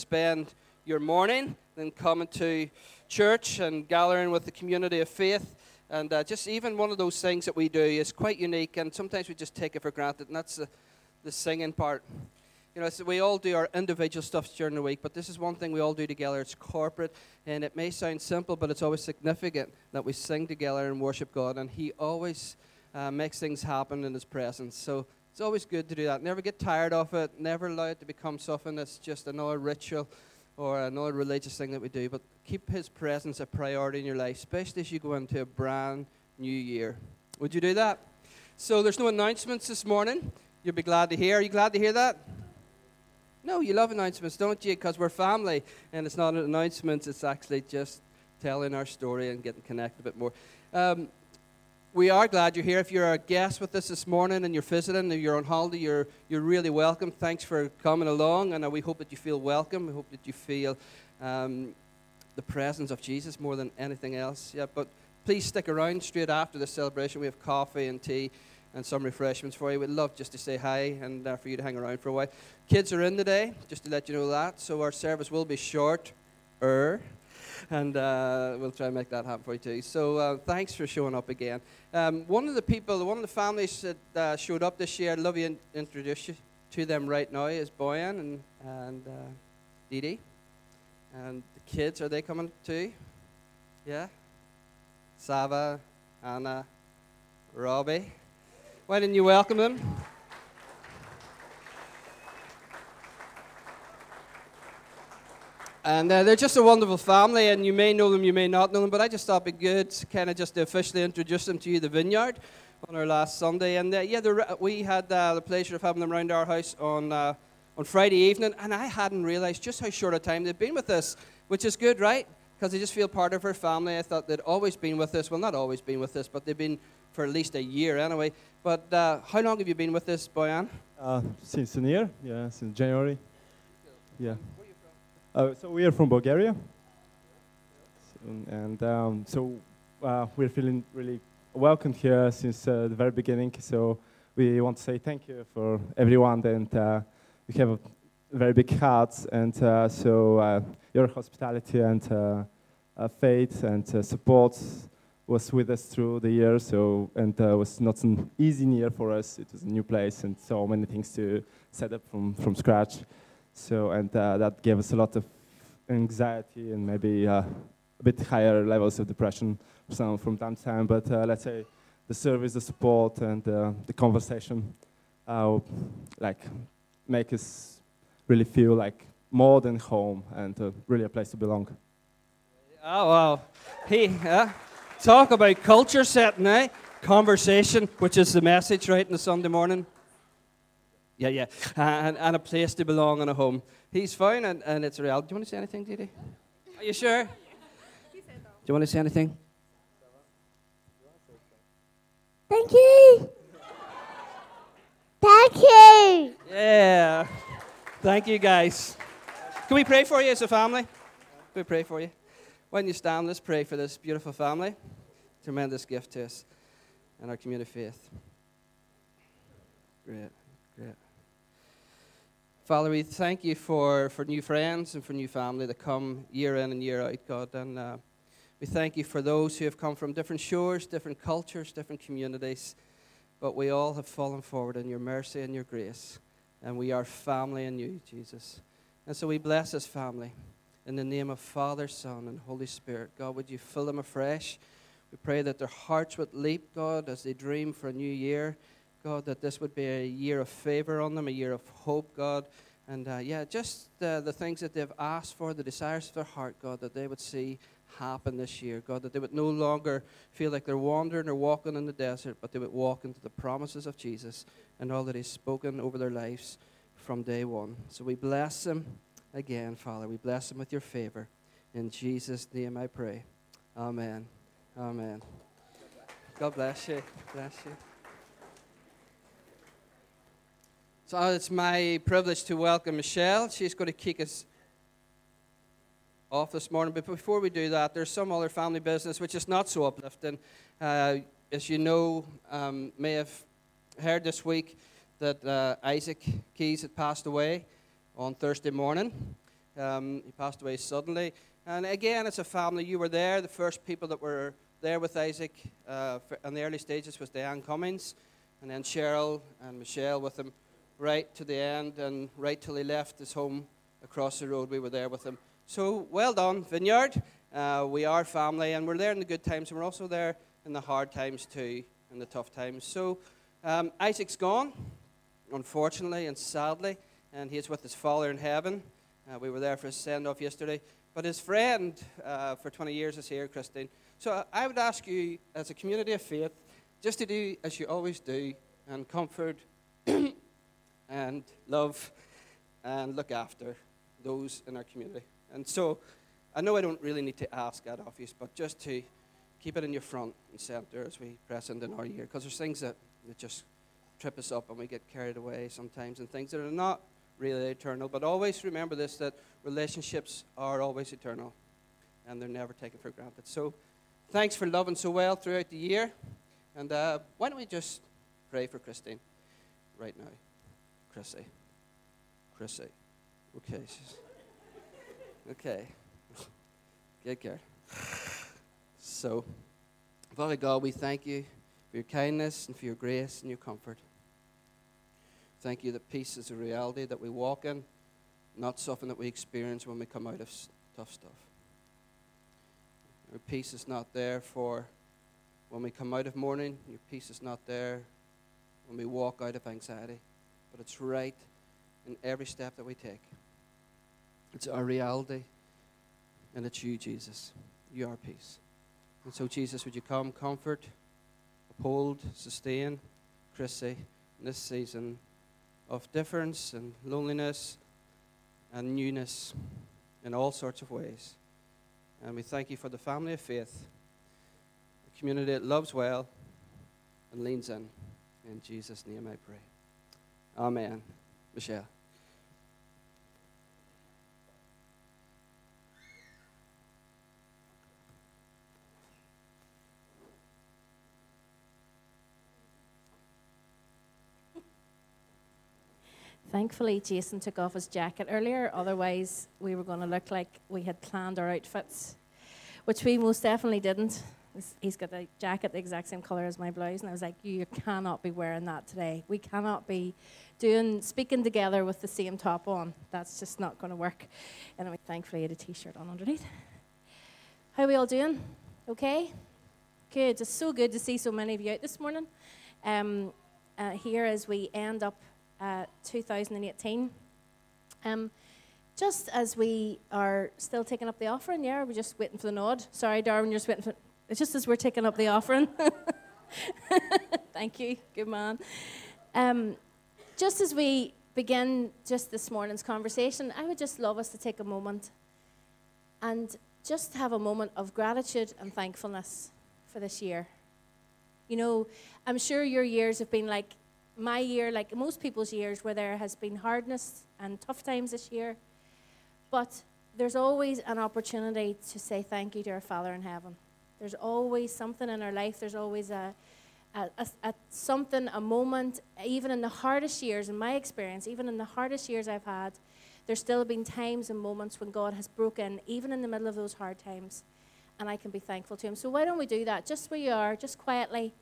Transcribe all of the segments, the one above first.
spend your morning than coming to church and gathering with the community of faith. And uh, just even one of those things that we do is quite unique, and sometimes we just take it for granted, and that's the, the singing part. You know, so we all do our individual stuff during the week, but this is one thing we all do together. It's corporate, and it may sound simple, but it's always significant that we sing together and worship God, and He always uh, makes things happen in His presence. So it's always good to do that. Never get tired of it. Never allow it to become something that's just another ritual or another religious thing that we do. But keep His presence a priority in your life, especially as you go into a brand new year. Would you do that? So there's no announcements this morning. You'll be glad to hear. Are you glad to hear that? No, you love announcements, don't you? Because we're family, and it's not an announcement, it's actually just telling our story and getting connected a bit more. Um, we are glad you're here. If you're a guest with us this morning and you're visiting, and you're on holiday, you're, you're really welcome. Thanks for coming along, and uh, we hope that you feel welcome. We hope that you feel um, the presence of Jesus more than anything else. Yeah, but please stick around straight after the celebration. We have coffee and tea and some refreshments for you. We'd love just to say hi and uh, for you to hang around for a while. Kids are in today, just to let you know that. So our service will be short, er and uh, we'll try and make that happen for you too. So uh, thanks for showing up again. Um, one of the people, one of the families that uh, showed up this year, I'd love you to introduce you to them right now, is Boyan and, and uh, Dee Dee. And the kids, are they coming too? Yeah? Sava, Anna, Robbie. Why didn't you welcome them? And uh, they're just a wonderful family, and you may know them, you may not know them, but I just thought it'd be good kind of just to officially introduce them to you, the Vineyard, on our last Sunday. And uh, yeah, we had uh, the pleasure of having them around our house on, uh, on Friday evening, and I hadn't realized just how short a time they'd been with us, which is good, right? Because they just feel part of our family. I thought they'd always been with us. Well, not always been with us, but they've been for at least a year anyway. But uh, how long have you been with us, Boyan? Uh, since a year, yeah, since January. Yeah. Uh, so we are from Bulgaria, and um, so uh, we're feeling really welcome here since uh, the very beginning. So we want to say thank you for everyone, and uh, we have a very big heart, and uh, so uh, your hospitality and faith and support was with us through the year. So and was not an easy year for us. It was a new place and so many things to set up from from scratch. So, and uh, that gave us a lot of anxiety and maybe uh, a bit higher levels of depression some from time to time. But uh, let's say the service, the support, and uh, the conversation, uh, like make us really feel like more than home and uh, really a place to belong. Oh wow! Hey, talk about culture setting, eh? Conversation, which is the message, right, in the Sunday morning. Yeah, yeah. Uh, and, and a place to belong and a home. He's fine, and, and it's real. Do you want to say anything, Didi? Are you sure? Do you want to say anything? Thank you. Thank you. Yeah. Thank you, guys. Can we pray for you as a family? Can we pray for you? When you stand, let's pray for this beautiful family. Tremendous gift to us and our community faith. Great, great. Father, we thank you for, for new friends and for new family that come year in and year out, God. And uh, we thank you for those who have come from different shores, different cultures, different communities. But we all have fallen forward in your mercy and your grace. And we are family in you, Jesus. And so we bless this family in the name of Father, Son, and Holy Spirit. God, would you fill them afresh? We pray that their hearts would leap, God, as they dream for a new year. God, that this would be a year of favor on them, a year of hope, God. And uh, yeah, just uh, the things that they've asked for, the desires of their heart, God, that they would see happen this year. God, that they would no longer feel like they're wandering or walking in the desert, but they would walk into the promises of Jesus and all that He's spoken over their lives from day one. So we bless them again, Father. We bless them with your favor. In Jesus' name I pray. Amen. Amen. God bless you. Bless you. So it's my privilege to welcome Michelle. She's going to kick us off this morning. But before we do that, there's some other family business which is not so uplifting. Uh, as you know, um, may have heard this week that uh, Isaac Keys had passed away on Thursday morning. Um, he passed away suddenly. And again, it's a family. You were there. The first people that were there with Isaac uh, in the early stages was Diane Cummings, and then Cheryl and Michelle with him right to the end, and right till he left his home across the road. We were there with him. So well done, Vineyard. Uh, we are family, and we're there in the good times, and we're also there in the hard times too, in the tough times. So um, Isaac's gone, unfortunately and sadly, and he's with his Father in heaven. Uh, we were there for his send off yesterday. But his friend uh, for 20 years is here, Christine. So I would ask you, as a community of faith, just to do as you always do and comfort and love and look after those in our community. And so I know I don't really need to ask that of you, but just to keep it in your front and center as we press into our year, because there's things that, that just trip us up and we get carried away sometimes, and things that are not really eternal. But always remember this that relationships are always eternal and they're never taken for granted. So thanks for loving so well throughout the year. And uh, why don't we just pray for Christine right now? Chrissy. Chrissy. Okay. Okay. Good girl. So, Father God, we thank you for your kindness and for your grace and your comfort. Thank you that peace is a reality that we walk in, not something that we experience when we come out of tough stuff. Your peace is not there for when we come out of mourning. Your peace is not there when we walk out of anxiety. But it's right in every step that we take. It's our reality, and it's you, Jesus. You are peace. And so, Jesus, would you come, comfort, uphold, sustain Chrissy in this season of difference and loneliness and newness in all sorts of ways. And we thank you for the family of faith, a community that loves well and leans in. In Jesus' name I pray. Amen. Michelle. Thankfully, Jason took off his jacket earlier, otherwise, we were going to look like we had planned our outfits, which we most definitely didn't. He's got a jacket the exact same color as my blouse, and I was like, You cannot be wearing that today. We cannot be doing speaking together with the same top on. That's just not going to work. And anyway, thankfully, I had a t shirt on underneath. How are we all doing? Okay? Good. It's so good to see so many of you out this morning. Um, uh, here as we end up uh, 2018. Um, just as we are still taking up the offering, yeah, we're just waiting for the nod. Sorry, Darwin, you're just waiting for. Just as we're taking up the offering. Thank you, good man. Um, just as we begin just this morning's conversation, I would just love us to take a moment and just have a moment of gratitude and thankfulness for this year. You know, I'm sure your years have been like my year, like most people's years, where there has been hardness and tough times this year. But there's always an opportunity to say thank you to our Father in heaven. There's always something in our life. There's always a, a, a, a, something, a moment, even in the hardest years, in my experience, even in the hardest years I've had, there's still been times and moments when God has broken, even in the middle of those hard times, and I can be thankful to Him. So why don't we do that? Just where you are, just quietly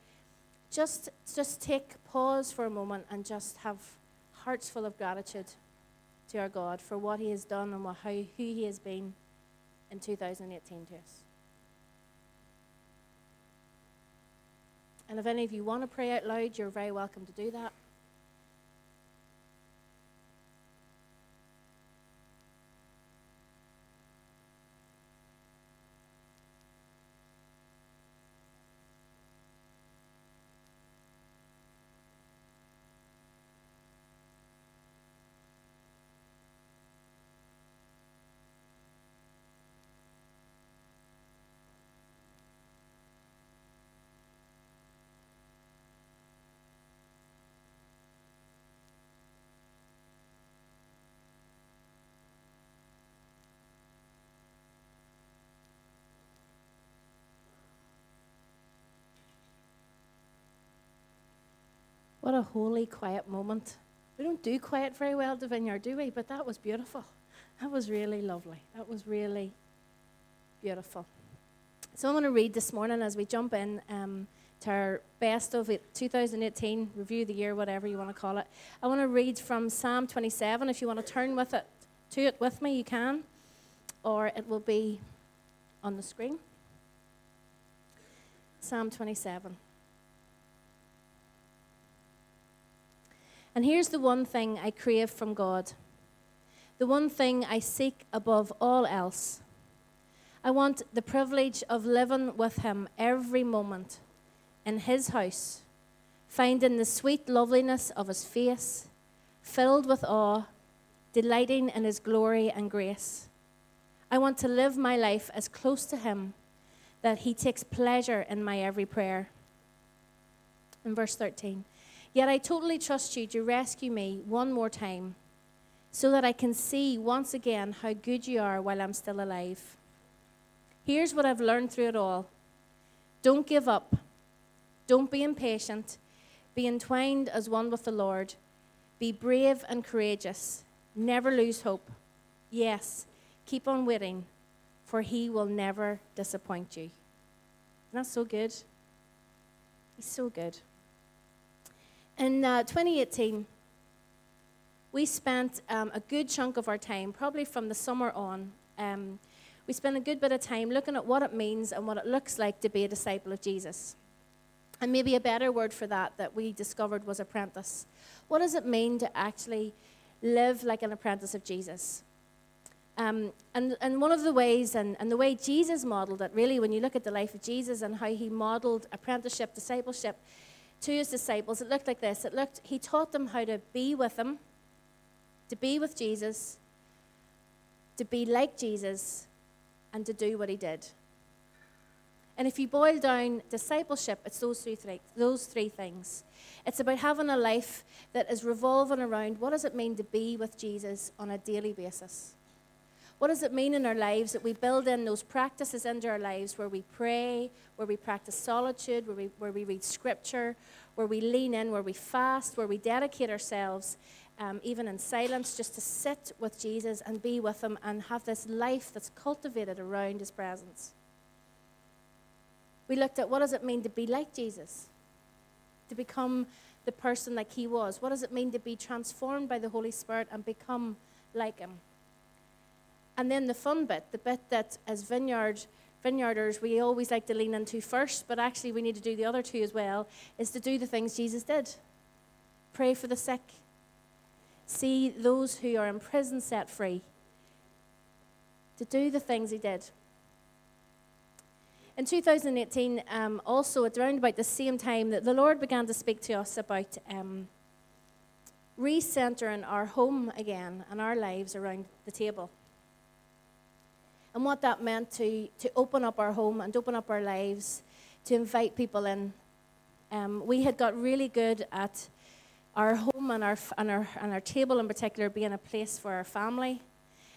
just just take pause for a moment and just have hearts full of gratitude to our God for what He has done and what, how who He has been in 2018 to us. And if any of you want to pray out loud, you're very welcome to do that. What a holy, quiet moment. We don't do quiet very well at the vineyard, do we? But that was beautiful. That was really lovely. That was really beautiful. So I'm going to read this morning as we jump in um, to our best of it, 2018 review of the year, whatever you want to call it. I want to read from Psalm 27. If you want to turn with it to it with me, you can, or it will be on the screen. Psalm 27. And here's the one thing I crave from God, the one thing I seek above all else. I want the privilege of living with Him every moment in His house, finding the sweet loveliness of His face, filled with awe, delighting in His glory and grace. I want to live my life as close to Him that He takes pleasure in my every prayer. In verse 13, yet I totally trust you to rescue me one more time so that I can see once again how good you are while I'm still alive. Here's what I've learned through it all don't give up, don't be impatient, be entwined as one with the Lord, be brave and courageous, never lose hope. Yes, keep on waiting, for He will never disappoint you. Isn't that so good? He's so good. In uh, 2018, we spent um, a good chunk of our time, probably from the summer on, um, we spent a good bit of time looking at what it means and what it looks like to be a disciple of Jesus. And maybe a better word for that that we discovered was apprentice. What does it mean to actually live like an apprentice of Jesus? Um, and, and one of the ways, and, and the way Jesus modeled it, really, when you look at the life of Jesus and how he modeled apprenticeship, discipleship to his disciples, it looked like this. It looked, he taught them how to be with him, to be with Jesus, to be like Jesus, and to do what he did. And if you boil down discipleship, it's those three, those three things. It's about having a life that is revolving around what does it mean to be with Jesus on a daily basis? What does it mean in our lives that we build in those practices into our lives where we pray, where we practice solitude, where we, where we read scripture, where we lean in, where we fast, where we dedicate ourselves um, even in silence, just to sit with Jesus and be with Him and have this life that's cultivated around His presence. We looked at what does it mean to be like Jesus, to become the person like He was. What does it mean to be transformed by the Holy Spirit and become like Him? And then the fun bit, the bit that as vineyard vineyarders we always like to lean into first, but actually we need to do the other two as well, is to do the things Jesus did. Pray for the sick, see those who are in prison set free, to do the things he did. In 2018, um, also at around about the same time, that the Lord began to speak to us about um, recentering our home again and our lives around the table. And what that meant to, to open up our home and open up our lives, to invite people in. Um, we had got really good at our home and our, and, our, and our table in particular being a place for our family.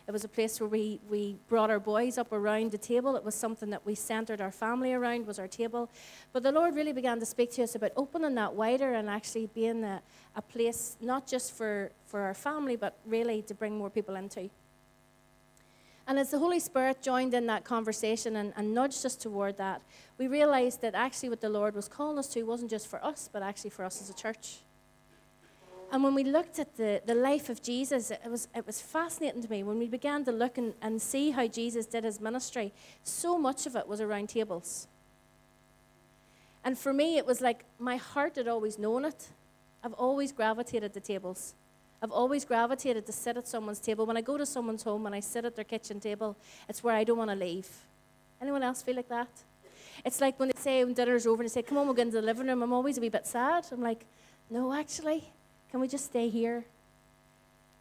It was a place where we, we brought our boys up around the table. It was something that we centered our family around, was our table. But the Lord really began to speak to us about opening that wider and actually being a, a place not just for, for our family, but really to bring more people into. And as the Holy Spirit joined in that conversation and, and nudged us toward that, we realized that actually what the Lord was calling us to wasn't just for us, but actually for us as a church. And when we looked at the, the life of Jesus, it was, it was fascinating to me. When we began to look and, and see how Jesus did his ministry, so much of it was around tables. And for me, it was like my heart had always known it. I've always gravitated to tables. I've always gravitated to sit at someone's table. When I go to someone's home and I sit at their kitchen table, it's where I don't want to leave. Anyone else feel like that? It's like when they say when dinner's over and they say, Come on, we'll go into the living room. I'm always a wee bit sad. I'm like, No, actually, can we just stay here?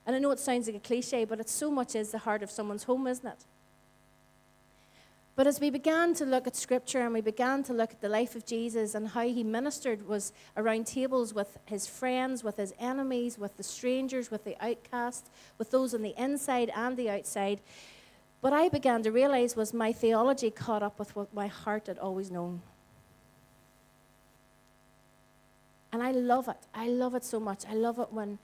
And I know it sounds like a cliche, but it so much is the heart of someone's home, isn't it? But as we began to look at Scripture and we began to look at the life of Jesus and how he ministered was around tables with his friends, with his enemies, with the strangers, with the outcast, with those on the inside and the outside, what I began to realize was my theology caught up with what my heart had always known. And I love it. I love it so much. I love it when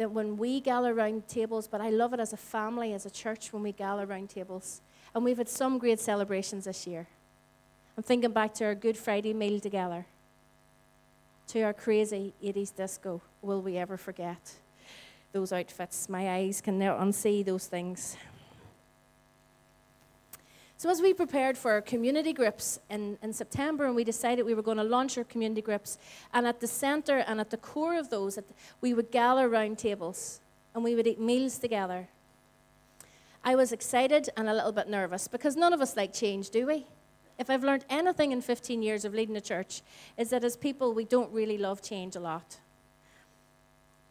that when we gather around tables, but I love it as a family, as a church, when we gather around tables. And we've had some great celebrations this year. I'm thinking back to our Good Friday meal together, to our crazy 80s disco. Will we ever forget those outfits? My eyes can now unsee those things. So, as we prepared for our community groups in, in September, and we decided we were going to launch our community groups, and at the centre and at the core of those, we would gather round tables and we would eat meals together. I was excited and a little bit nervous because none of us like change, do we? If I've learned anything in 15 years of leading a church, is that as people, we don't really love change a lot.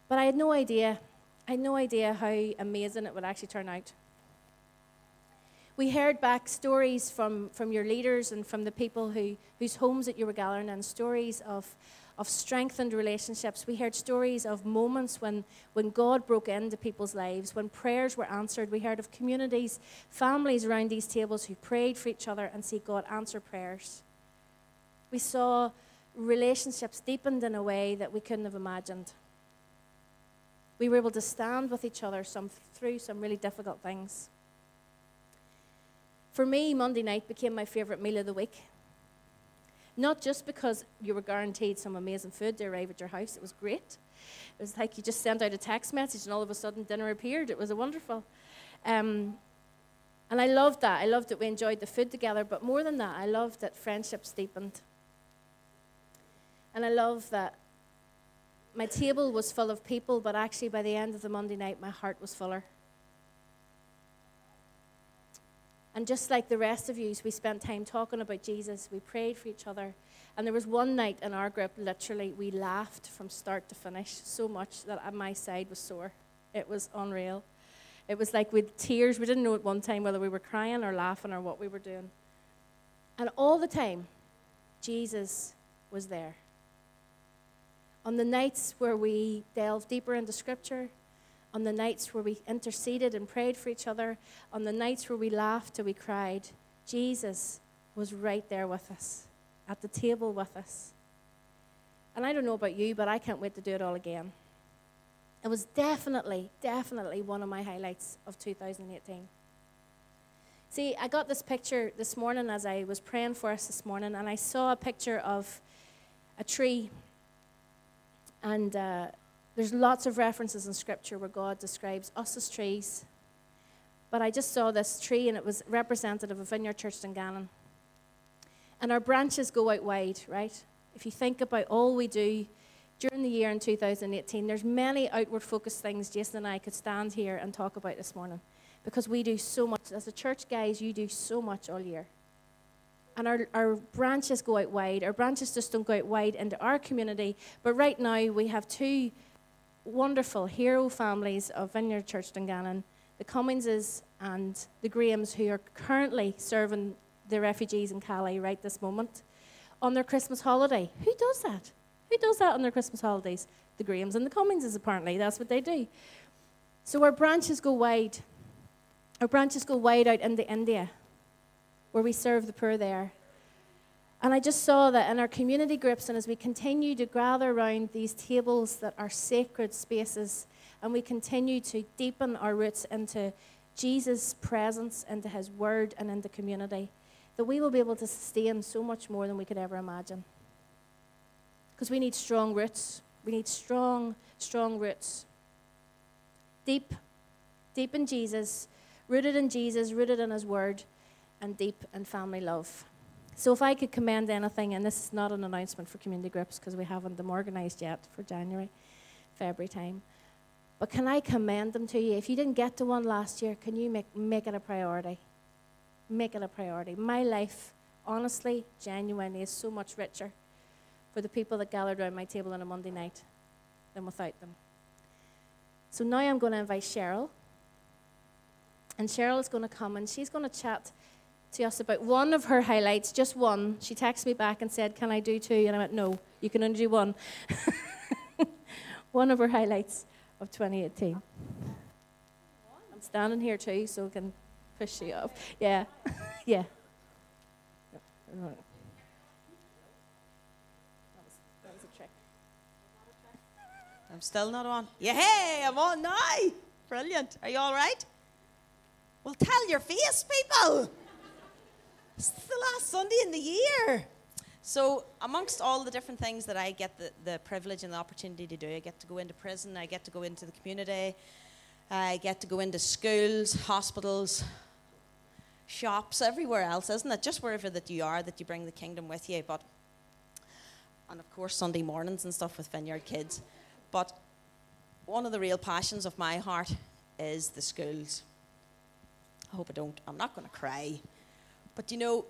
But I had no idea. I had no idea how amazing it would actually turn out we heard back stories from, from your leaders and from the people who, whose homes that you were gathering and stories of, of strengthened relationships. We heard stories of moments when, when God broke into people's lives, when prayers were answered. We heard of communities, families around these tables who prayed for each other and see God answer prayers. We saw relationships deepened in a way that we couldn't have imagined. We were able to stand with each other some, through some really difficult things. For me, Monday night became my favourite meal of the week. Not just because you were guaranteed some amazing food to arrive at your house, it was great. It was like you just sent out a text message and all of a sudden dinner appeared. It was a wonderful. Um, and I loved that. I loved that we enjoyed the food together, but more than that, I loved that friendships deepened. And I love that my table was full of people, but actually by the end of the Monday night, my heart was fuller. And just like the rest of you, we spent time talking about Jesus. We prayed for each other. And there was one night in our group, literally, we laughed from start to finish so much that my side was sore. It was unreal. It was like with tears. We didn't know at one time whether we were crying or laughing or what we were doing. And all the time, Jesus was there. On the nights where we delved deeper into Scripture, on the nights where we interceded and prayed for each other, on the nights where we laughed and we cried, Jesus was right there with us, at the table with us. And I don't know about you, but I can't wait to do it all again. It was definitely, definitely one of my highlights of 2018. See, I got this picture this morning as I was praying for us this morning, and I saw a picture of a tree. And uh, there's lots of references in Scripture where God describes us as trees. But I just saw this tree, and it was representative of Vineyard Church in Dungannon. And our branches go out wide, right? If you think about all we do during the year in 2018, there's many outward focused things Jason and I could stand here and talk about this morning because we do so much. As a church, guys, you do so much all year. And our, our branches go out wide. Our branches just don't go out wide into our community. But right now, we have two wonderful hero families of Vineyard Church Dungannon, the Cumminses and the Grahams, who are currently serving the refugees in Calais right this moment on their Christmas holiday. Who does that? Who does that on their Christmas holidays? The Grahams and the Cumminses, apparently. That's what they do. So our branches go wide. Our branches go wide out into India, where we serve the poor there. And I just saw that in our community groups, and as we continue to gather around these tables that are sacred spaces, and we continue to deepen our roots into Jesus' presence, into His Word, and into community, that we will be able to sustain so much more than we could ever imagine. Because we need strong roots. We need strong, strong roots. Deep, deep in Jesus, rooted in Jesus, rooted in His Word, and deep in family love. So if I could commend anything, and this is not an announcement for community groups because we haven't them organised yet for January, February time. But can I commend them to you? If you didn't get to one last year, can you make, make it a priority? Make it a priority. My life, honestly, genuinely, is so much richer for the people that gathered around my table on a Monday night than without them. So now I'm going to invite Cheryl. And Cheryl is going to come and she's going to chat to us about one of her highlights, just one. She texted me back and said, Can I do two? And I went, No, you can only do one. one of her highlights of 2018. I'm standing here too, so I can push you up. Yeah, yeah. That was a trick. I'm still not on. Yeah, hey, I'm on now. Brilliant. Are you all right? Well, tell your face, people. It's the last Sunday in the year. So, amongst all the different things that I get the, the privilege and the opportunity to do, I get to go into prison, I get to go into the community, I get to go into schools, hospitals, shops, everywhere else, isn't it? Just wherever that you are, that you bring the kingdom with you. But, and of course, Sunday mornings and stuff with Vineyard Kids. But one of the real passions of my heart is the schools. I hope I don't, I'm not going to cry. But you know,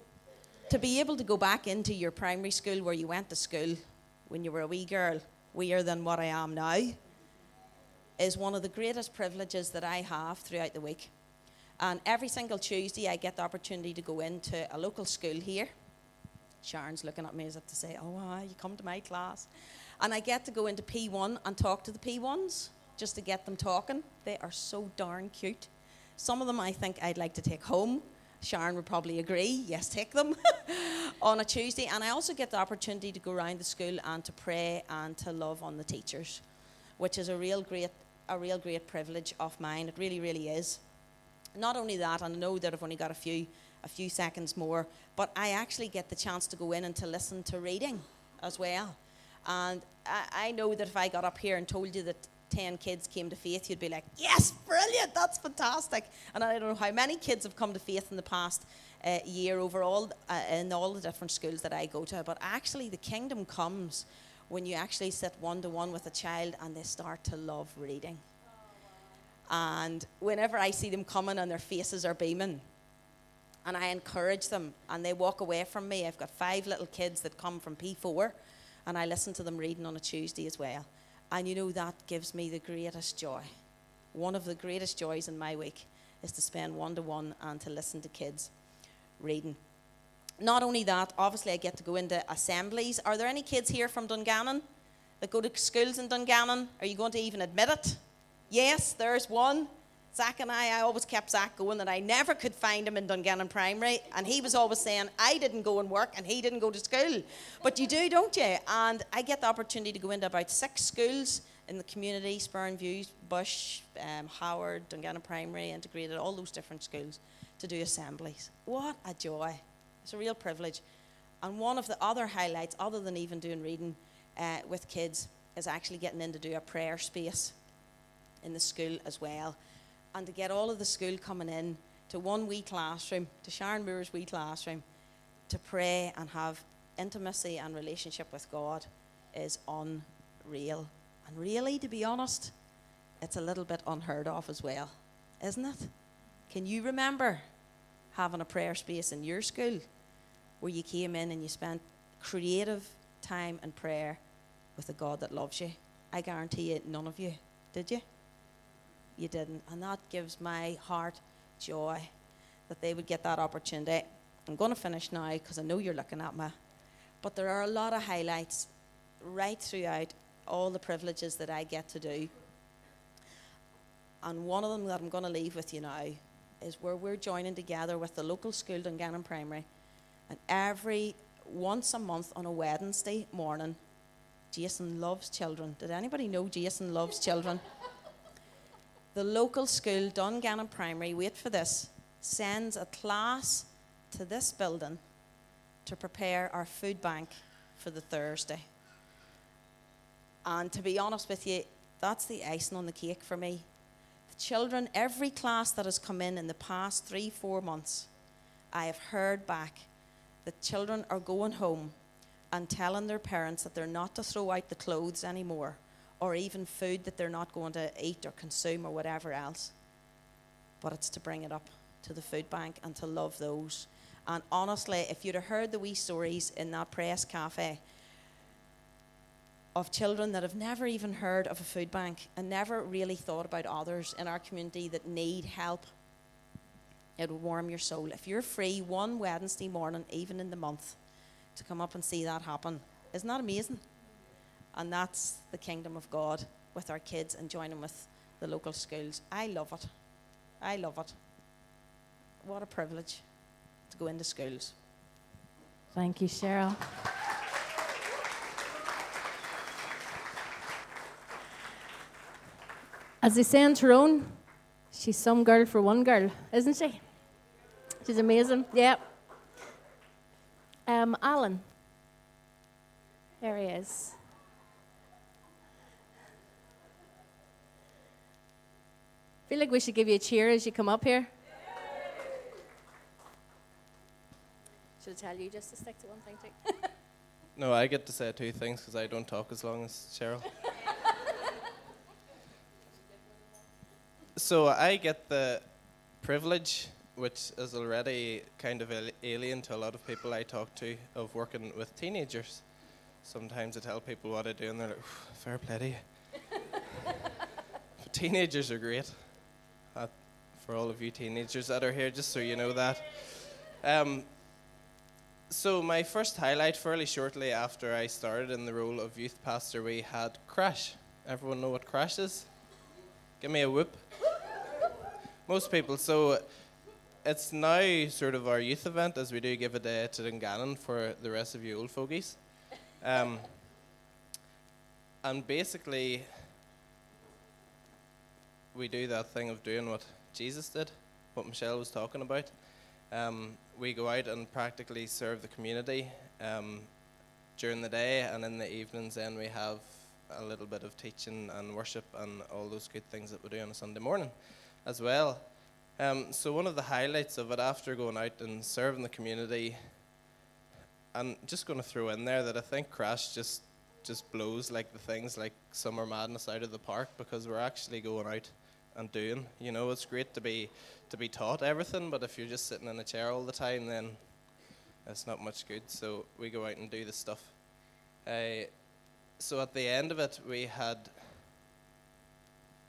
to be able to go back into your primary school where you went to school when you were a wee girl, weer than what I am now, is one of the greatest privileges that I have throughout the week. And every single Tuesday, I get the opportunity to go into a local school here. Sharon's looking at me as if to say, Oh, wow, you come to my class. And I get to go into P1 and talk to the P1s just to get them talking. They are so darn cute. Some of them I think I'd like to take home. Sharon would probably agree. Yes, take them on a Tuesday. And I also get the opportunity to go around the school and to pray and to love on the teachers, which is a real great, a real great privilege of mine. It really, really is. Not only that, and I know that I've only got a few, a few seconds more, but I actually get the chance to go in and to listen to reading as well. And I, I know that if I got up here and told you that 10 kids came to faith, you'd be like, yes, brilliant, that's fantastic. And I don't know how many kids have come to faith in the past uh, year overall uh, in all the different schools that I go to. But actually, the kingdom comes when you actually sit one to one with a child and they start to love reading. And whenever I see them coming and their faces are beaming, and I encourage them and they walk away from me, I've got five little kids that come from P4 and I listen to them reading on a Tuesday as well. And you know, that gives me the greatest joy. One of the greatest joys in my week is to spend one to one and to listen to kids reading. Not only that, obviously, I get to go into assemblies. Are there any kids here from Dungannon that go to schools in Dungannon? Are you going to even admit it? Yes, there's one. Zach and I, I always kept Zach going that I never could find him in Dungannon Primary. And he was always saying, I didn't go and work and he didn't go to school. But you do, don't you? And I get the opportunity to go into about six schools in the community Spurn View, Bush, um, Howard, Dungannon Primary, Integrated, all those different schools to do assemblies. What a joy! It's a real privilege. And one of the other highlights, other than even doing reading uh, with kids, is actually getting in to do a prayer space in the school as well and to get all of the school coming in to one wee classroom, to Sharon Moore's wee classroom, to pray and have intimacy and relationship with God is unreal. And really, to be honest, it's a little bit unheard of as well, isn't it? Can you remember having a prayer space in your school where you came in and you spent creative time and prayer with a God that loves you? I guarantee you, none of you did you? You didn't. And that gives my heart joy that they would get that opportunity. I'm going to finish now because I know you're looking at me. But there are a lot of highlights right throughout all the privileges that I get to do. And one of them that I'm going to leave with you now is where we're joining together with the local school, Dungannon Primary. And every once a month on a Wednesday morning, Jason loves children. Did anybody know Jason loves children? The local school, Dungannon Primary, wait for this, sends a class to this building to prepare our food bank for the Thursday. And to be honest with you, that's the icing on the cake for me. The children, every class that has come in in the past three, four months, I have heard back that children are going home and telling their parents that they're not to throw out the clothes anymore or even food that they're not going to eat or consume or whatever else. But it's to bring it up to the food bank and to love those. And honestly, if you'd have heard the wee stories in that press cafe of children that have never even heard of a food bank and never really thought about others in our community that need help, it would warm your soul. If you're free one Wednesday morning, even in the month, to come up and see that happen, isn't that amazing? And that's the kingdom of God with our kids and joining with the local schools. I love it. I love it. What a privilege to go into schools. Thank you, Cheryl. As they say in Tyrone, she's some girl for one girl, isn't she? She's amazing. Yeah. Um, Alan. There he is. Feel like we should give you a cheer as you come up here. Should I tell you just to stick to one thing too? No, I get to say two things because I don't talk as long as Cheryl. so I get the privilege, which is already kind of alien to a lot of people I talk to, of working with teenagers. Sometimes I tell people what I do, and they're like, "Fair play to you." Teenagers are great. Uh, for all of you teenagers that are here, just so you know that. Um, so my first highlight, fairly shortly after I started in the role of youth pastor, we had Crash. Everyone know what Crash is? Give me a whoop. Most people. So it's now sort of our youth event as we do give a day to Dungannon for the rest of you old fogies. Um, and basically, we do that thing of doing what Jesus did, what Michelle was talking about. Um, we go out and practically serve the community um, during the day, and in the evenings, then we have a little bit of teaching and worship and all those good things that we do on a Sunday morning as well. Um, so, one of the highlights of it after going out and serving the community, and just going to throw in there that I think Crash just just blows like the things like Summer Madness out of the park because we're actually going out and doing. You know, it's great to be to be taught everything, but if you're just sitting in a chair all the time, then it's not much good. So we go out and do the stuff. Uh, so at the end of it, we had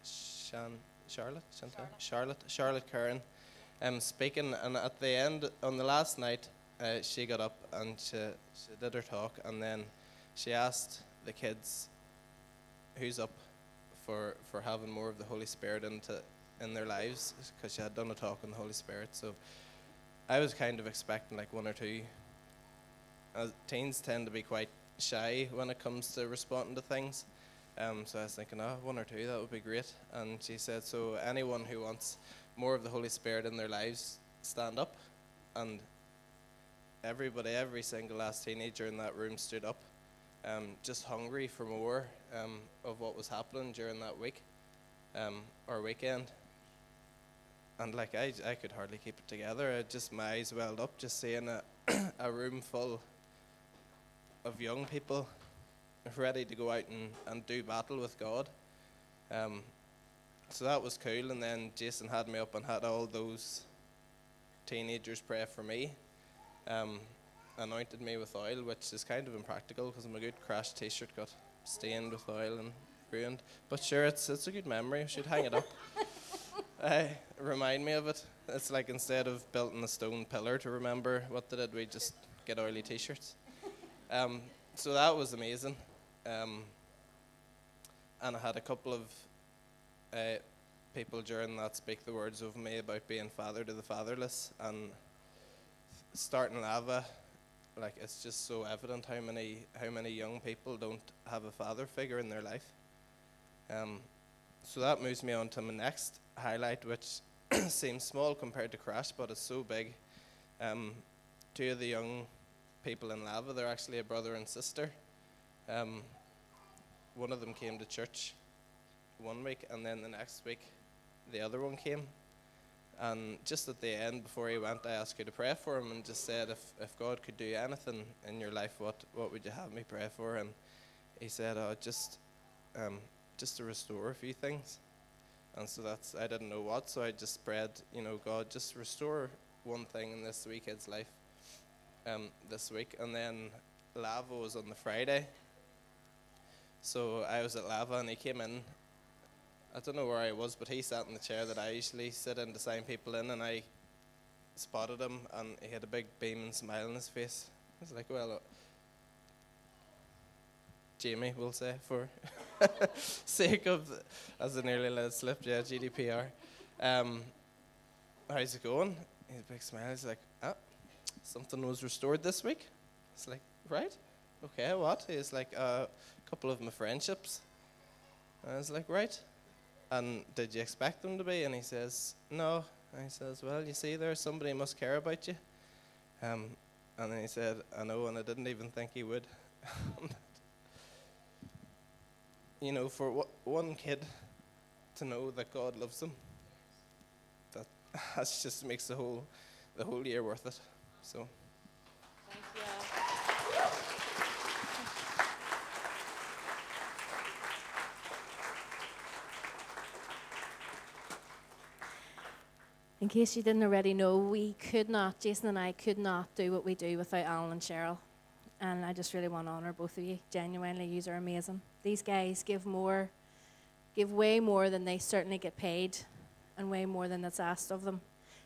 Shan, Charlotte, Chantal? Charlotte, Charlotte Curran, um, speaking, and at the end, on the last night, uh, she got up and she, she did her talk, and then she asked the kids, "Who's up for for having more of the Holy Spirit into in their lives?" Because she had done a talk on the Holy Spirit, so I was kind of expecting like one or two. As teens tend to be quite shy when it comes to responding to things. Um, so I was thinking, oh, one or two, that would be great. And she said, so anyone who wants more of the Holy Spirit in their lives, stand up. And everybody, every single last teenager in that room stood up, um, just hungry for more um, of what was happening during that week um, or weekend. And like I, I could hardly keep it together. I just my eyes welled up just seeing a, a room full of young people ready to go out and, and do battle with God. Um, so that was cool. And then Jason had me up and had all those teenagers pray for me. Um, anointed me with oil, which is kind of impractical because my good crash T-shirt got stained with oil and ruined. But sure, it's it's a good memory. I should hang it up. uh, remind me of it. It's like instead of building a stone pillar to remember what they did, we just get oily T-shirts. Um, so that was amazing. Um, and I had a couple of uh, people during that speak the words over me about being father to the fatherless and starting lava. Like it's just so evident how many how many young people don't have a father figure in their life. Um, so that moves me on to my next highlight, which seems small compared to Crash, but it's so big. Um, two of the young people in Lava. They're actually a brother and sister. Um, one of them came to church one week, and then the next week, the other one came. And just at the end, before he went, I asked you to pray for him, and just said, if if God could do anything in your life, what what would you have me pray for? And he said, oh, just um, just to restore a few things. And so that's I didn't know what, so I just prayed, you know, God, just restore one thing in this wee kid's life um, this week, and then Lava was on the Friday. So I was at Lava, and he came in. I don't know where I was, but he sat in the chair that I usually sit in to sign people in, and I spotted him, and he had a big beaming smile on his face. I was like, well, Jamie, we'll say, for sake of, as the nearly let it slip, yeah, GDPR. Um, how's it going? He had a big smile. He's like, ah, something was restored this week. It's like, right? Okay, what? He's like, uh, a couple of my friendships. I was like, right. And did you expect them to be? And he says, no. And he says, well, you see, there somebody must care about you. Um, and then he said, I know, and I didn't even think he would. you know, for one kid to know that God loves them, that that just makes the whole the whole year worth it. So. In case you didn't already know, we could not, Jason and I could not do what we do without Alan and Cheryl. And I just really want to honour both of you. Genuinely, you are amazing. These guys give more, give way more than they certainly get paid, and way more than that's asked of them.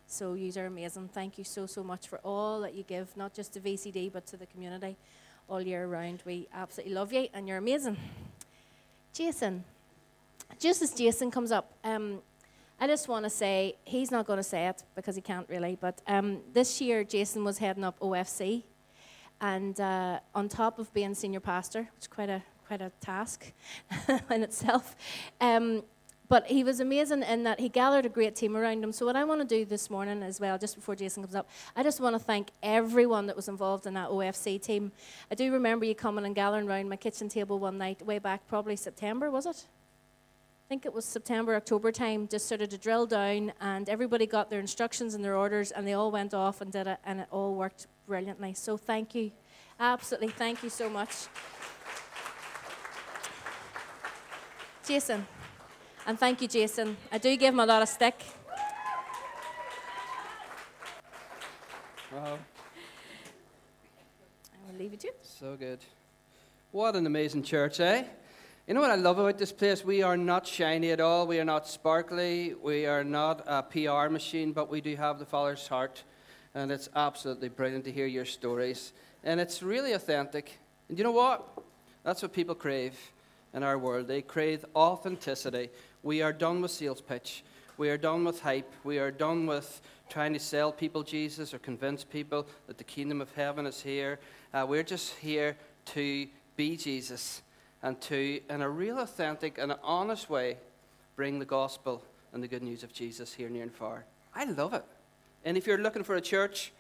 So you are amazing. Thank you so, so much for all that you give, not just to VCD, but to the community all year round. We absolutely love you, and you're amazing. Jason, just as Jason comes up, um, I just want to say he's not going to say it because he can't really. But um, this year, Jason was heading up OFC, and uh, on top of being senior pastor, which is quite a quite a task in itself. Um, but he was amazing in that he gathered a great team around him. So what I want to do this morning as well, just before Jason comes up, I just want to thank everyone that was involved in that OFC team. I do remember you coming and gathering around my kitchen table one night, way back probably September, was it? I think it was September, October time, just sort of to drill down, and everybody got their instructions and their orders, and they all went off and did it, and it all worked brilliantly. So thank you. Absolutely, thank you so much. Jason, and thank you, Jason. I do give him a lot of stick. Wow, I will leave it to you. so good. What an amazing church, eh? You know what I love about this place? We are not shiny at all. We are not sparkly. We are not a PR machine, but we do have the Father's heart. And it's absolutely brilliant to hear your stories. And it's really authentic. And you know what? That's what people crave in our world. They crave authenticity. We are done with sales pitch. We are done with hype. We are done with trying to sell people Jesus or convince people that the kingdom of heaven is here. Uh, we're just here to be Jesus and to, in a real authentic and honest way, bring the gospel and the good news of Jesus here near and far. I love it. And if you're looking for a church,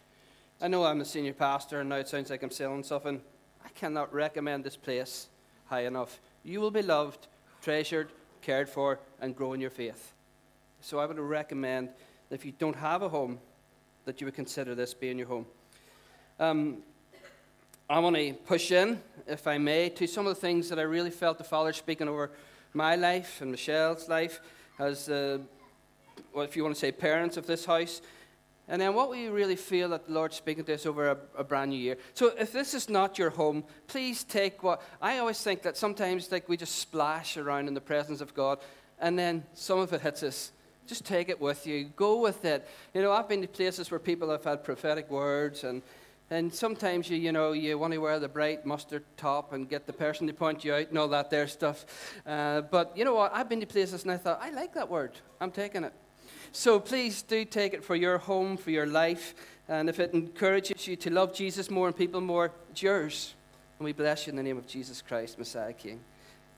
I know I'm a senior pastor and now it sounds like I'm selling something. I cannot recommend this place high enough. You will be loved, treasured, cared for, and grow in your faith. So I would recommend that if you don't have a home, that you would consider this being your home. Um, I want to push in, if I may, to some of the things that I really felt the Father speaking over my life and Michelle's life as, uh, well, if you want to say, parents of this house. And then what we really feel that the Lord's speaking to us over a, a, brand new year. So if this is not your home, please take what I always think that sometimes like we just splash around in the presence of God, and then some of it hits us. Just take it with you. Go with it. You know, I've been to places where people have had prophetic words and and sometimes you, you know, you want to wear the bright mustard top and get the person to point you out and all that there stuff. Uh, but you know what? I've been to places and I thought, I like that word. I'm taking it. So please do take it for your home, for your life. And if it encourages you to love Jesus more and people more, it's yours. And we bless you in the name of Jesus Christ, Messiah King,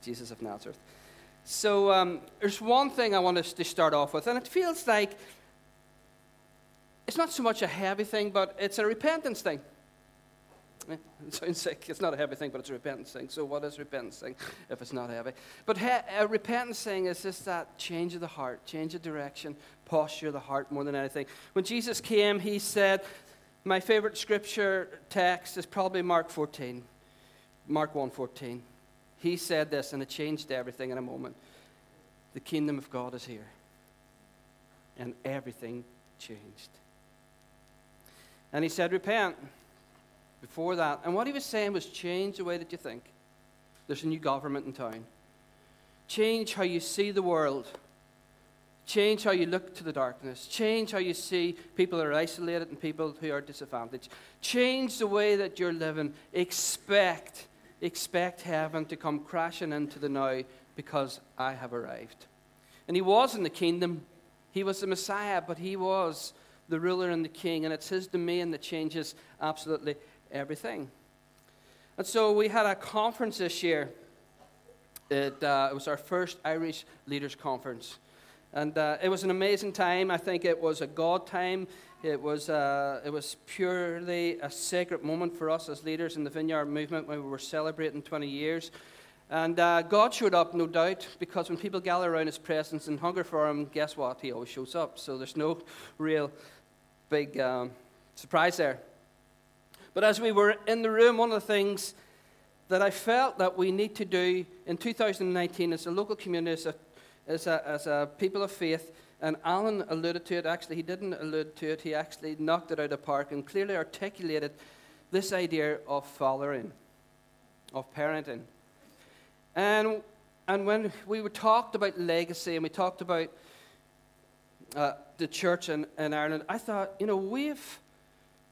Jesus of Nazareth. So um, there's one thing I want us to start off with, and it feels like it's not so much a heavy thing, but it's a repentance thing. Eh, it sounds like it's not a heavy thing, but it's a repentance thing. So, what is repentance thing if it's not heavy? But he- a repentance thing is just that change of the heart, change of direction, posture of the heart more than anything. When Jesus came, he said, My favorite scripture text is probably Mark 14, Mark 1:14. He said this, and it changed everything in a moment. The kingdom of God is here, and everything changed. And he said, Repent before that. And what he was saying was change the way that you think. There's a new government in town. Change how you see the world. Change how you look to the darkness. Change how you see people that are isolated and people who are disadvantaged. Change the way that you're living. Expect, expect heaven to come crashing into the now because I have arrived. And he was in the kingdom. He was the Messiah, but he was the ruler and the king, and it's his domain that changes absolutely everything. And so we had a conference this year. It, uh, it was our first Irish Leaders Conference. And uh, it was an amazing time. I think it was a God time. It was, uh, it was purely a sacred moment for us as leaders in the Vineyard movement when we were celebrating 20 years. And uh, God showed up, no doubt, because when people gather around His presence and hunger for Him, guess what? He always shows up. So there's no real big um, surprise there. But as we were in the room, one of the things that I felt that we need to do in 2019 as a local community, as a, as a, as a people of faith, and Alan alluded to it, actually, he didn't allude to it, he actually knocked it out of the park and clearly articulated this idea of fathering, of parenting. And, and when we were talked about legacy and we talked about uh, the church in, in Ireland, I thought, you know, we've,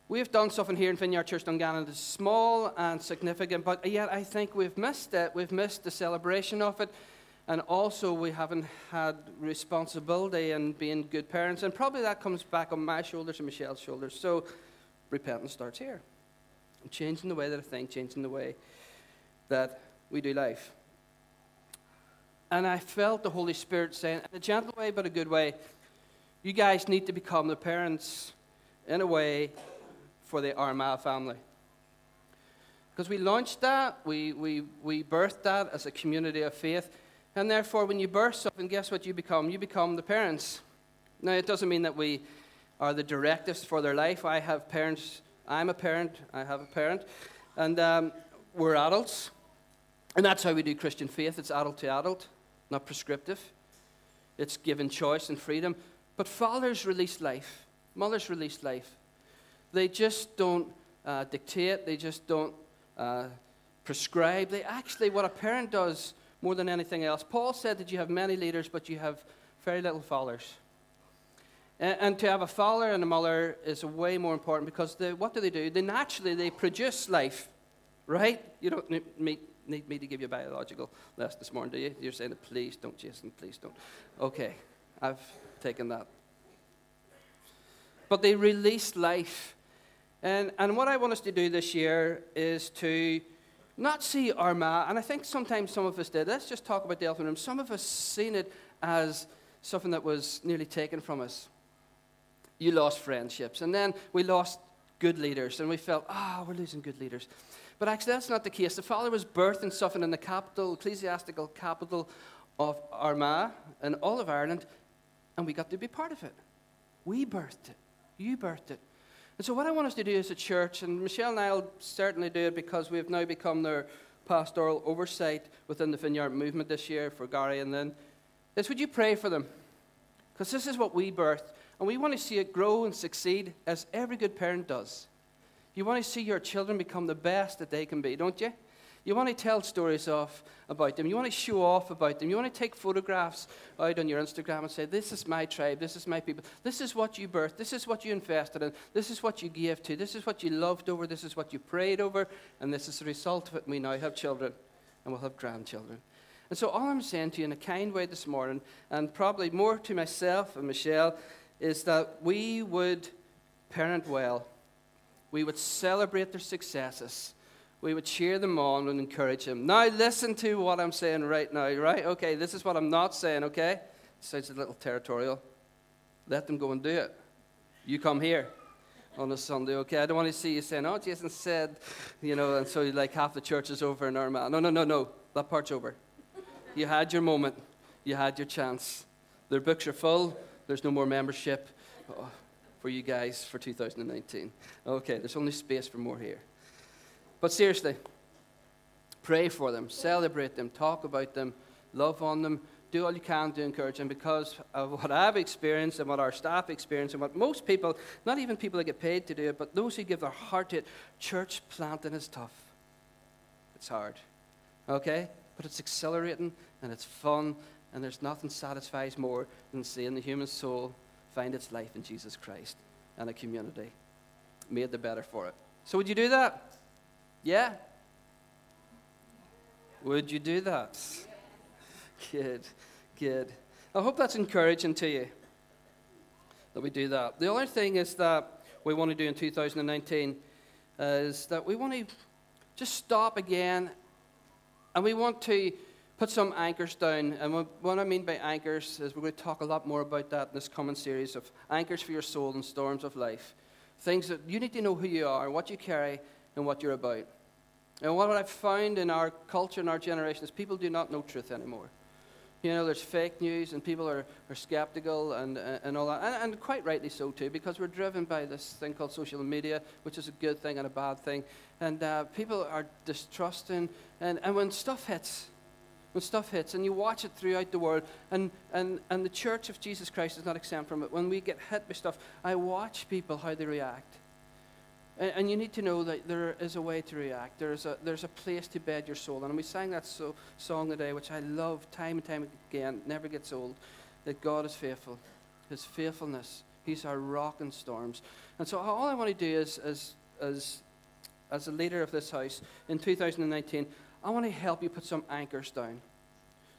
we've done something here in Vineyard Church Dungannon that's small and significant, but yet I think we've missed it. We've missed the celebration of it. And also, we haven't had responsibility in being good parents. And probably that comes back on my shoulders and Michelle's shoulders. So, repentance starts here. Changing the way that I think, changing the way that we do life. And I felt the Holy Spirit saying, in a gentle way, but a good way, you guys need to become the parents in a way for the Armagh family. Because we launched that, we, we, we birthed that as a community of faith. And therefore, when you birth something, guess what you become? You become the parents. Now, it doesn't mean that we are the directives for their life. I have parents, I'm a parent, I have a parent, and um, we're adults. And that's how we do Christian faith it's adult to adult, not prescriptive. It's given choice and freedom. But fathers release life, mothers release life. They just don't uh, dictate, they just don't uh, prescribe. They actually, what a parent does, more than anything else. Paul said that you have many leaders, but you have very little. And, and to have a father and a mother is way more important because they, what do they do? They naturally they produce life, right? You don't need me, need me to give you a biological lesson this morning, do you? You're saying, please don't, Jason, please don't. Okay, I've taken that. But they release life. And, and what I want us to do this year is to not see Armagh, and I think sometimes some of us did. Let's just talk about the elephant room. Some of us seen it as something that was nearly taken from us. You lost friendships, and then we lost good leaders, and we felt, ah, oh, we're losing good leaders. But actually, that's not the case. The Father was birthed and something in the capital, ecclesiastical capital of Armagh and all of Ireland, and we got to be part of it. We birthed it. You birthed it. And so, what I want us to do as a church, and Michelle and I will certainly do it because we have now become their pastoral oversight within the Vineyard movement this year for Gary and then, is would you pray for them? Because this is what we birthed, and we want to see it grow and succeed as every good parent does. You want to see your children become the best that they can be, don't you? You want to tell stories off about them. You want to show off about them. You want to take photographs out on your Instagram and say, This is my tribe. This is my people. This is what you birthed. This is what you invested in. This is what you gave to. This is what you loved over. This is what you prayed over. And this is the result of it. We now have children and we'll have grandchildren. And so, all I'm saying to you in a kind way this morning, and probably more to myself and Michelle, is that we would parent well. We would celebrate their successes we would cheer them on and encourage them. Now, listen to what I'm saying right now, right? Okay, this is what I'm not saying, okay? Sounds a little territorial. Let them go and do it. You come here on a Sunday, okay? I don't want to see you saying, oh, Jason said, you know, and so like half the church is over in Armagh. No, no, no, no. That part's over. You had your moment. You had your chance. Their books are full. There's no more membership oh, for you guys for 2019. Okay, there's only space for more here. But seriously, pray for them, celebrate them, talk about them, love on them, do all you can to encourage them because of what I've experienced and what our staff experience and what most people, not even people that get paid to do it, but those who give their heart to it, church planting is tough. It's hard. Okay? But it's exhilarating and it's fun and there's nothing satisfies more than seeing the human soul find its life in Jesus Christ and a community made the better for it. So would you do that? Yeah? Would you do that? Good, good. I hope that's encouraging to you that we do that. The other thing is that we want to do in 2019 is that we want to just stop again and we want to put some anchors down. And what, I mean by anchors is we're going to talk a lot more about that in this coming series of anchors for your soul in storms of life. Things that you need to know who you are, what you carry, and what you're about. And what I've found in our culture and our generation is people do not know truth anymore. You know, there's fake news and people are, are skeptical and, uh, and all that. And, and quite rightly so, too, because we're driven by this thing called social media, which is a good thing and a bad thing. And uh, people are distrusting. And, and when stuff hits, when stuff hits, and you watch it throughout the world, and, and, and the church of Jesus Christ is not exempt from it. When we get hit by stuff, I watch people, how they react. And, and you need to know that there is a way to react. There's a, there's a place to bed your soul. And we sang that so, song today, which I love time and time again, never gets old, that God is faithful. His faithfulness. He's our rock in storms. And so all I want to do is, is, is as a leader of this house in 2019, I want to help you put some anchors down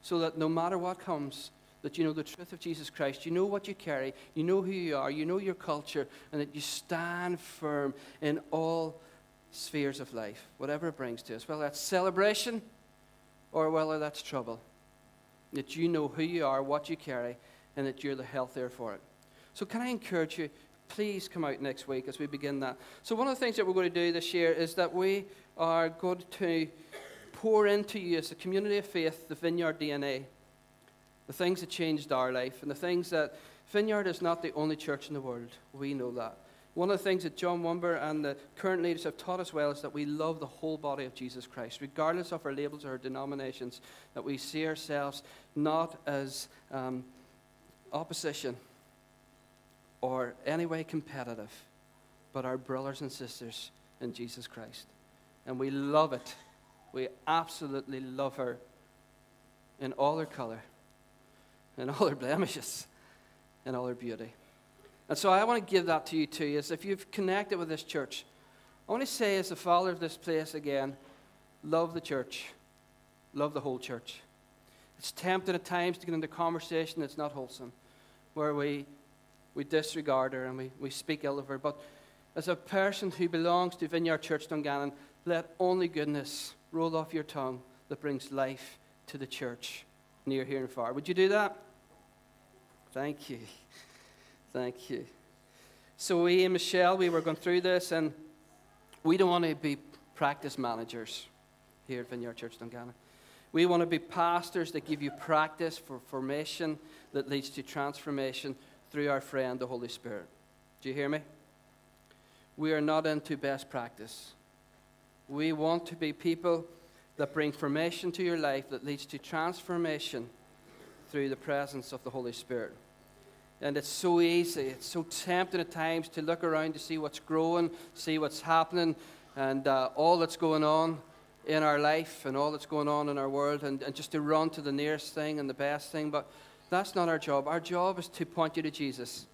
so that no matter what comes, that you know the truth of Jesus Christ, you know what you carry, you know who you are, you know your culture, and that you stand firm in all spheres of life, whatever it brings to us, whether that's celebration or whether that's trouble. That you know who you are, what you carry, and that you're the healthier for it. So, can I encourage you? Please come out next week as we begin that. So, one of the things that we're going to do this year is that we are going to pour into you as a community of faith the vineyard DNA the things that changed our life, and the things that Vineyard is not the only church in the world. We know that. One of the things that John Wimber and the current leaders have taught us well is that we love the whole body of Jesus Christ, regardless of our labels or our denominations, that we see ourselves not as um, opposition or any way competitive, but our brothers and sisters in Jesus Christ. And we love it. We absolutely love her in all her color and all her blemishes and all her beauty. And so I want to give that to you too, is if you've connected with this church, I want to say as the father of this place again, love the church. Love the whole church. It's tempting at times to get into conversation that's not wholesome, where we, we disregard her and we, we speak ill of her. But as a person who belongs to Vineyard Church Dungannon, let only goodness roll off your tongue that brings life to the church near, here, and far. Would you do that? Thank you. Thank you. So, we and Michelle, we were going through this, and we don't want to be practice managers here at Vineyard Church Dungannon. We want to be pastors that give you practice for formation that leads to transformation through our friend, the Holy Spirit. Do you hear me? We are not into best practice. We want to be people that bring formation to your life that leads to transformation through the presence of the Holy Spirit. And it's so easy, it's so tempting at times to look around to see what's growing, see what's happening, and uh, all that's going on in our life and all that's going on in our world, and, and just to run to the nearest thing and the best thing. But that's not our job. Our job is to point you to Jesus,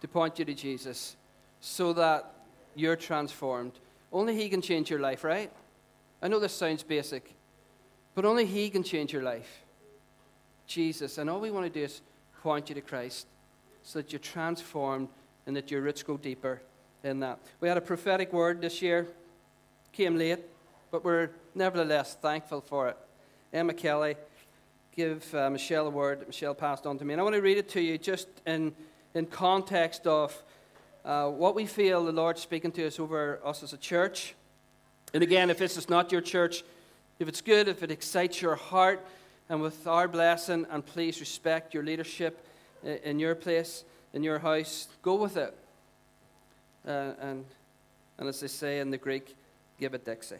to point you to Jesus, so that you're transformed. Only He can change your life, right? I know this sounds basic, but only He can change your life. Jesus. And all we want to do is point you to Christ so that you're transformed and that your roots go deeper in that. We had a prophetic word this year, came late, but we're nevertheless thankful for it. Emma Kelly give uh, Michelle a word that Michelle passed on to me. And I want to read it to you just in, in context of uh, what we feel the Lord speaking to us over us as a church. And again, if this is not your church, if it's good, if it excites your heart, and with our blessing, and please respect your leadership in your place, in your house. Go with it. Uh, and, and as they say in the Greek, give it Dixie.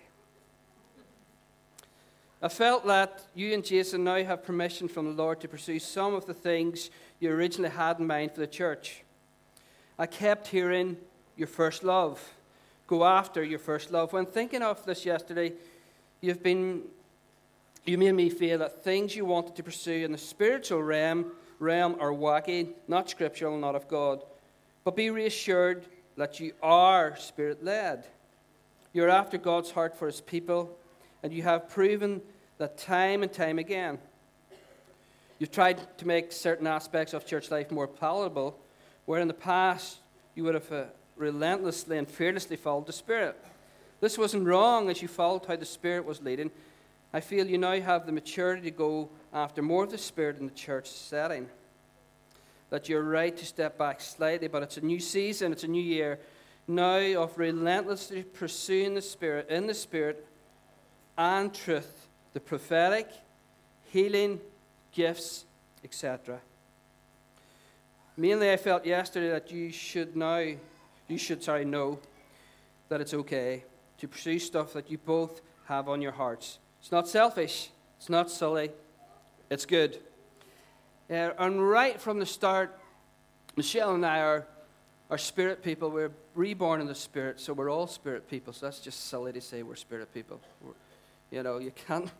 I felt that you and Jason now have permission from the Lord to pursue some of the things you originally had in mind for the church. I kept hearing your first love. Go after your first love. When thinking of this yesterday, you've been you made me feel that things you wanted to pursue in the spiritual realm, realm are wacky, not scriptural, not of God. But be reassured that you are spirit led. You're after God's heart for his people, and you have proven that time and time again. You've tried to make certain aspects of church life more palatable, where in the past you would have uh, relentlessly and fearlessly followed the Spirit. This wasn't wrong as you followed how the Spirit was leading, I feel you now have the maturity to go after more of the Spirit in the church setting. That you're right to step back slightly, but it's a new season, it's a new year now of relentlessly pursuing the Spirit, in the Spirit and truth, the prophetic, healing, gifts, etc. Mainly, I felt yesterday that you should now, you should, sorry, know that it's okay to pursue stuff that you both have on your hearts. It's not selfish, it's not silly, it's good. Uh, and right from the start, Michelle and I are, are spirit people. We're reborn in the spirit, so we're all spirit people. So that's just silly to say we're spirit people. We're, you know, you can't,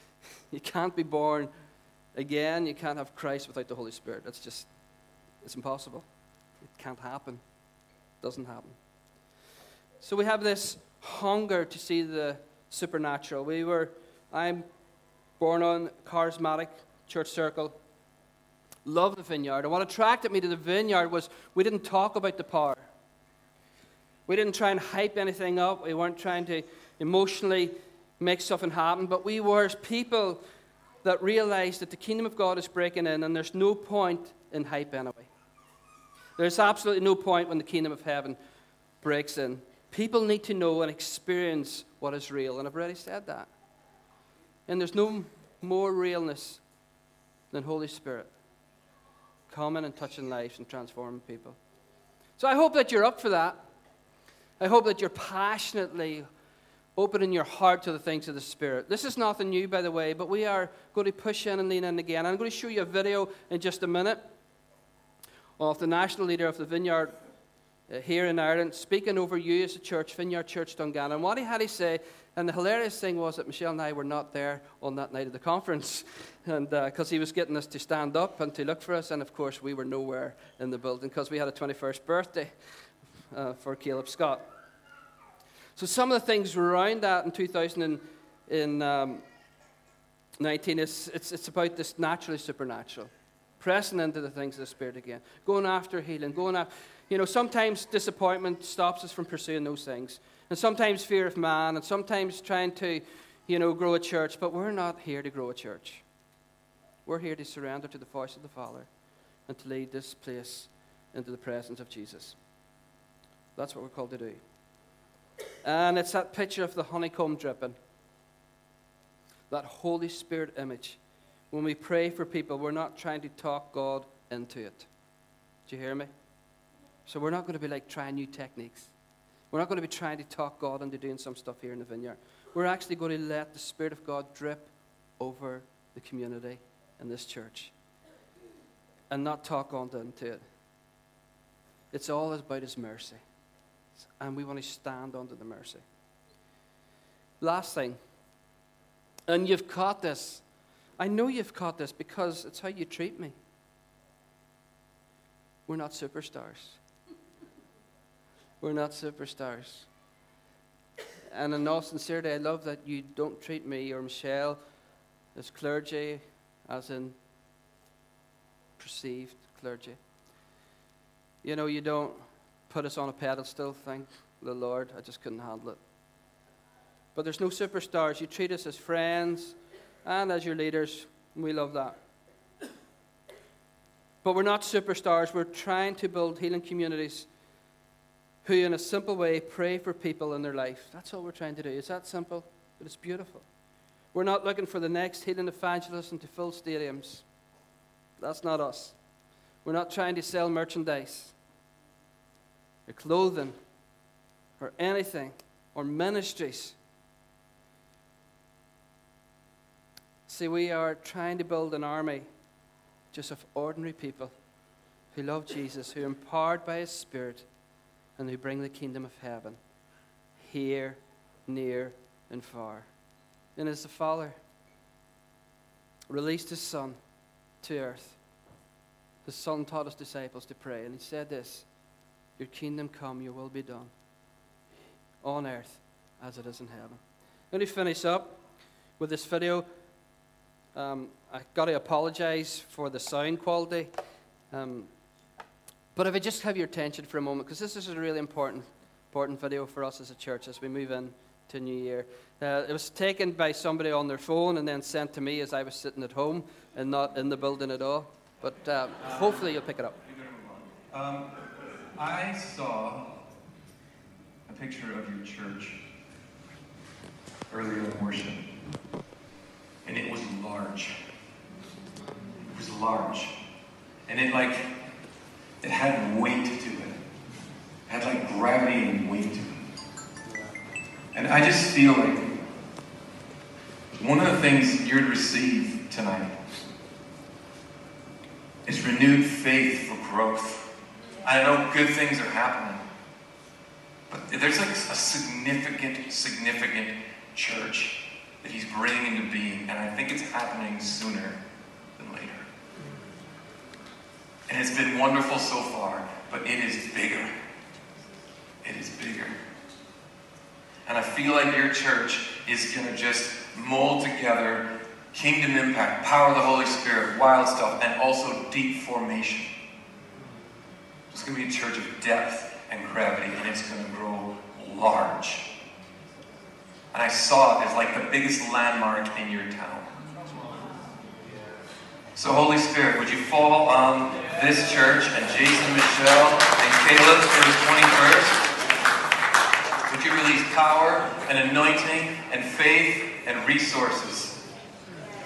you can't be born again. You can't have Christ without the Holy Spirit. That's just it's impossible. It can't happen. It doesn't happen. So we have this hunger to see the supernatural. We were, I'm born on charismatic church circle. Love the vineyard. And what attracted me to the vineyard was we didn't talk about the power. We didn't try and hype anything up. We weren't trying to emotionally make something happen. But we were people that realized that the kingdom of God is breaking in, and there's no point in hype anyway. There's absolutely no point when the kingdom of heaven breaks in. People need to know and experience what is real, and I've already said that. And there's no more realness than Holy Spirit coming and touching lives and transforming people. So I hope that you're up for that. I hope that you're passionately opening your heart to the things of the Spirit. This is nothing new, by the way, but we are going to push in and lean in again. I'm going to show you a video in just a minute of the national leader of the Vineyard uh, here in Ireland speaking over you as a church, Vineyard Church Dungannon. And what he had to say, and the hilarious thing was that Michelle and I were not there on that night of the conference, and because uh, he was getting us to stand up and to look for us, and of course we were nowhere in the building because we had a 21st birthday uh, for Caleb Scott. So some of the things around that in 2019 um, is it's, it's about this naturally supernatural pressing into the things of the Spirit again, going after healing, going after, you know, sometimes disappointment stops us from pursuing those things, and sometimes fear of man, and sometimes trying to, you know, grow a church, but we're not here to grow a church. We're here to surrender to the voice of the Father and to lead this place into the presence of Jesus. That's what we're called to do. And it's that picture of the honeycomb dripping, that Holy Spirit image when we pray for people, we're not trying to talk God into it. Do you hear me? So we're not going to be like trying new techniques. We're not going to be trying to talk God into doing some stuff here in the vineyard. We're actually going to let the Spirit of God drip over the community and this church and not talk on into it. It's all about His mercy. And we want to stand under the mercy. Last thing, and you've caught this I know you've caught this because it's how you treat me. We're not superstars. We're not superstars. And in all sincerity, I love that you don't treat me or Michelle as clergy, as in perceived clergy. You know, you don't put us on a pedestal, thank the Lord. I just couldn't handle it. But there's no superstars. You treat us as friends, and as your leaders. We love that. But we're not superstars. We're trying to build healing communities who, in a simple way, pray for people in their life. That's all we're trying to do. It's that simple, but it's beautiful. We're not looking for the next healing evangelist and to fill stadiums. That's not us. We're not trying to sell merchandise or clothing or anything or ministries. See, we are trying to build an army just of ordinary people who love Jesus, who are empowered by His Spirit, and who bring the kingdom of heaven here, near, and far. And as the Father released His Son to earth, the Son taught His disciples to pray, and He said this Your kingdom come, your will be done on earth as it is in heaven. Let me finish up with this video. Um, I got to apologize for the sound quality. Um, but if I just have your attention for a moment, because this is a really important, important video for us as a church as we move in to New Year. Uh, it was taken by somebody on their phone and then sent to me as I was sitting at home and not in the building at all. But uh, hopefully you'll pick it up. Um, I saw a picture of your church earlier in worship, and it was large. It was large, and it like it had weight to it. It had like gravity and weight to it. And I just feel like one of the things you're to receive tonight is renewed faith for growth. I know good things are happening, but there's like a significant, significant church that he's bringing into being, and I think it's happening sooner than later. And it's been wonderful so far, but it is bigger. It is bigger. And I feel like your church is going to just mold together kingdom impact, power of the Holy Spirit, wild stuff, and also deep formation. It's going to be a church of depth and gravity, and it's going to grow large. And I saw it as like the biggest landmark in your town. So, Holy Spirit, would you fall on this church and Jason, Michelle, and Caleb for the 21st? Would you release power and anointing and faith and resources?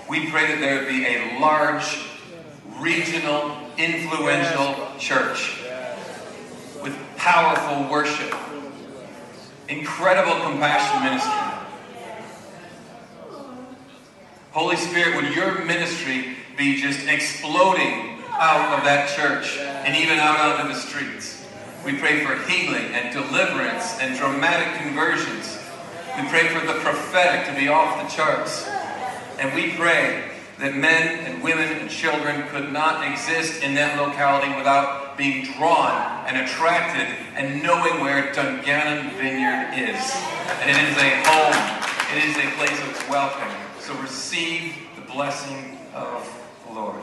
We pray that there would be a large, regional, influential church with powerful worship, incredible compassion ministry. Holy Spirit, would your ministry be just exploding out of that church and even out onto the streets? We pray for healing and deliverance and dramatic conversions. We pray for the prophetic to be off the charts. And we pray that men and women and children could not exist in that locality without being drawn and attracted and knowing where Dungannon Vineyard is. And it is a home, it is a place of welcome. So receive the blessing of Lord.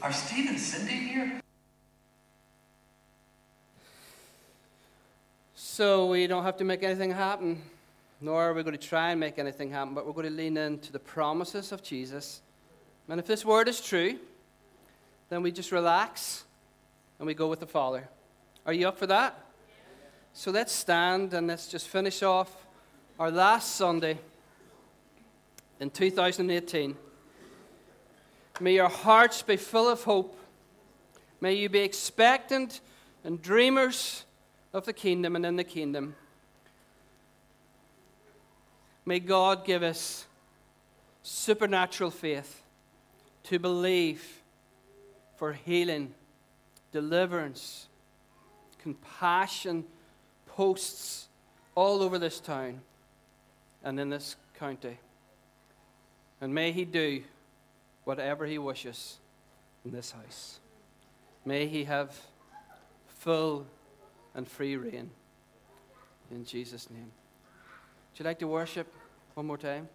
Are Steve and Cindy here? So we don't have to make anything happen, nor are we going to try and make anything happen, but we're going to lean into the promises of Jesus. And if this word is true, then we just relax and we go with the Father. Are you up for that? So let's stand and let's just finish off our last Sunday in 2018. May your hearts be full of hope. May you be expectant and dreamers of the kingdom and in the kingdom. May God give us supernatural faith to believe for healing, deliverance, compassion posts all over this town and in this county. And may He do whatever He wishes in this house. May He have full and free reign. In Jesus' name. Would you like to worship one more time?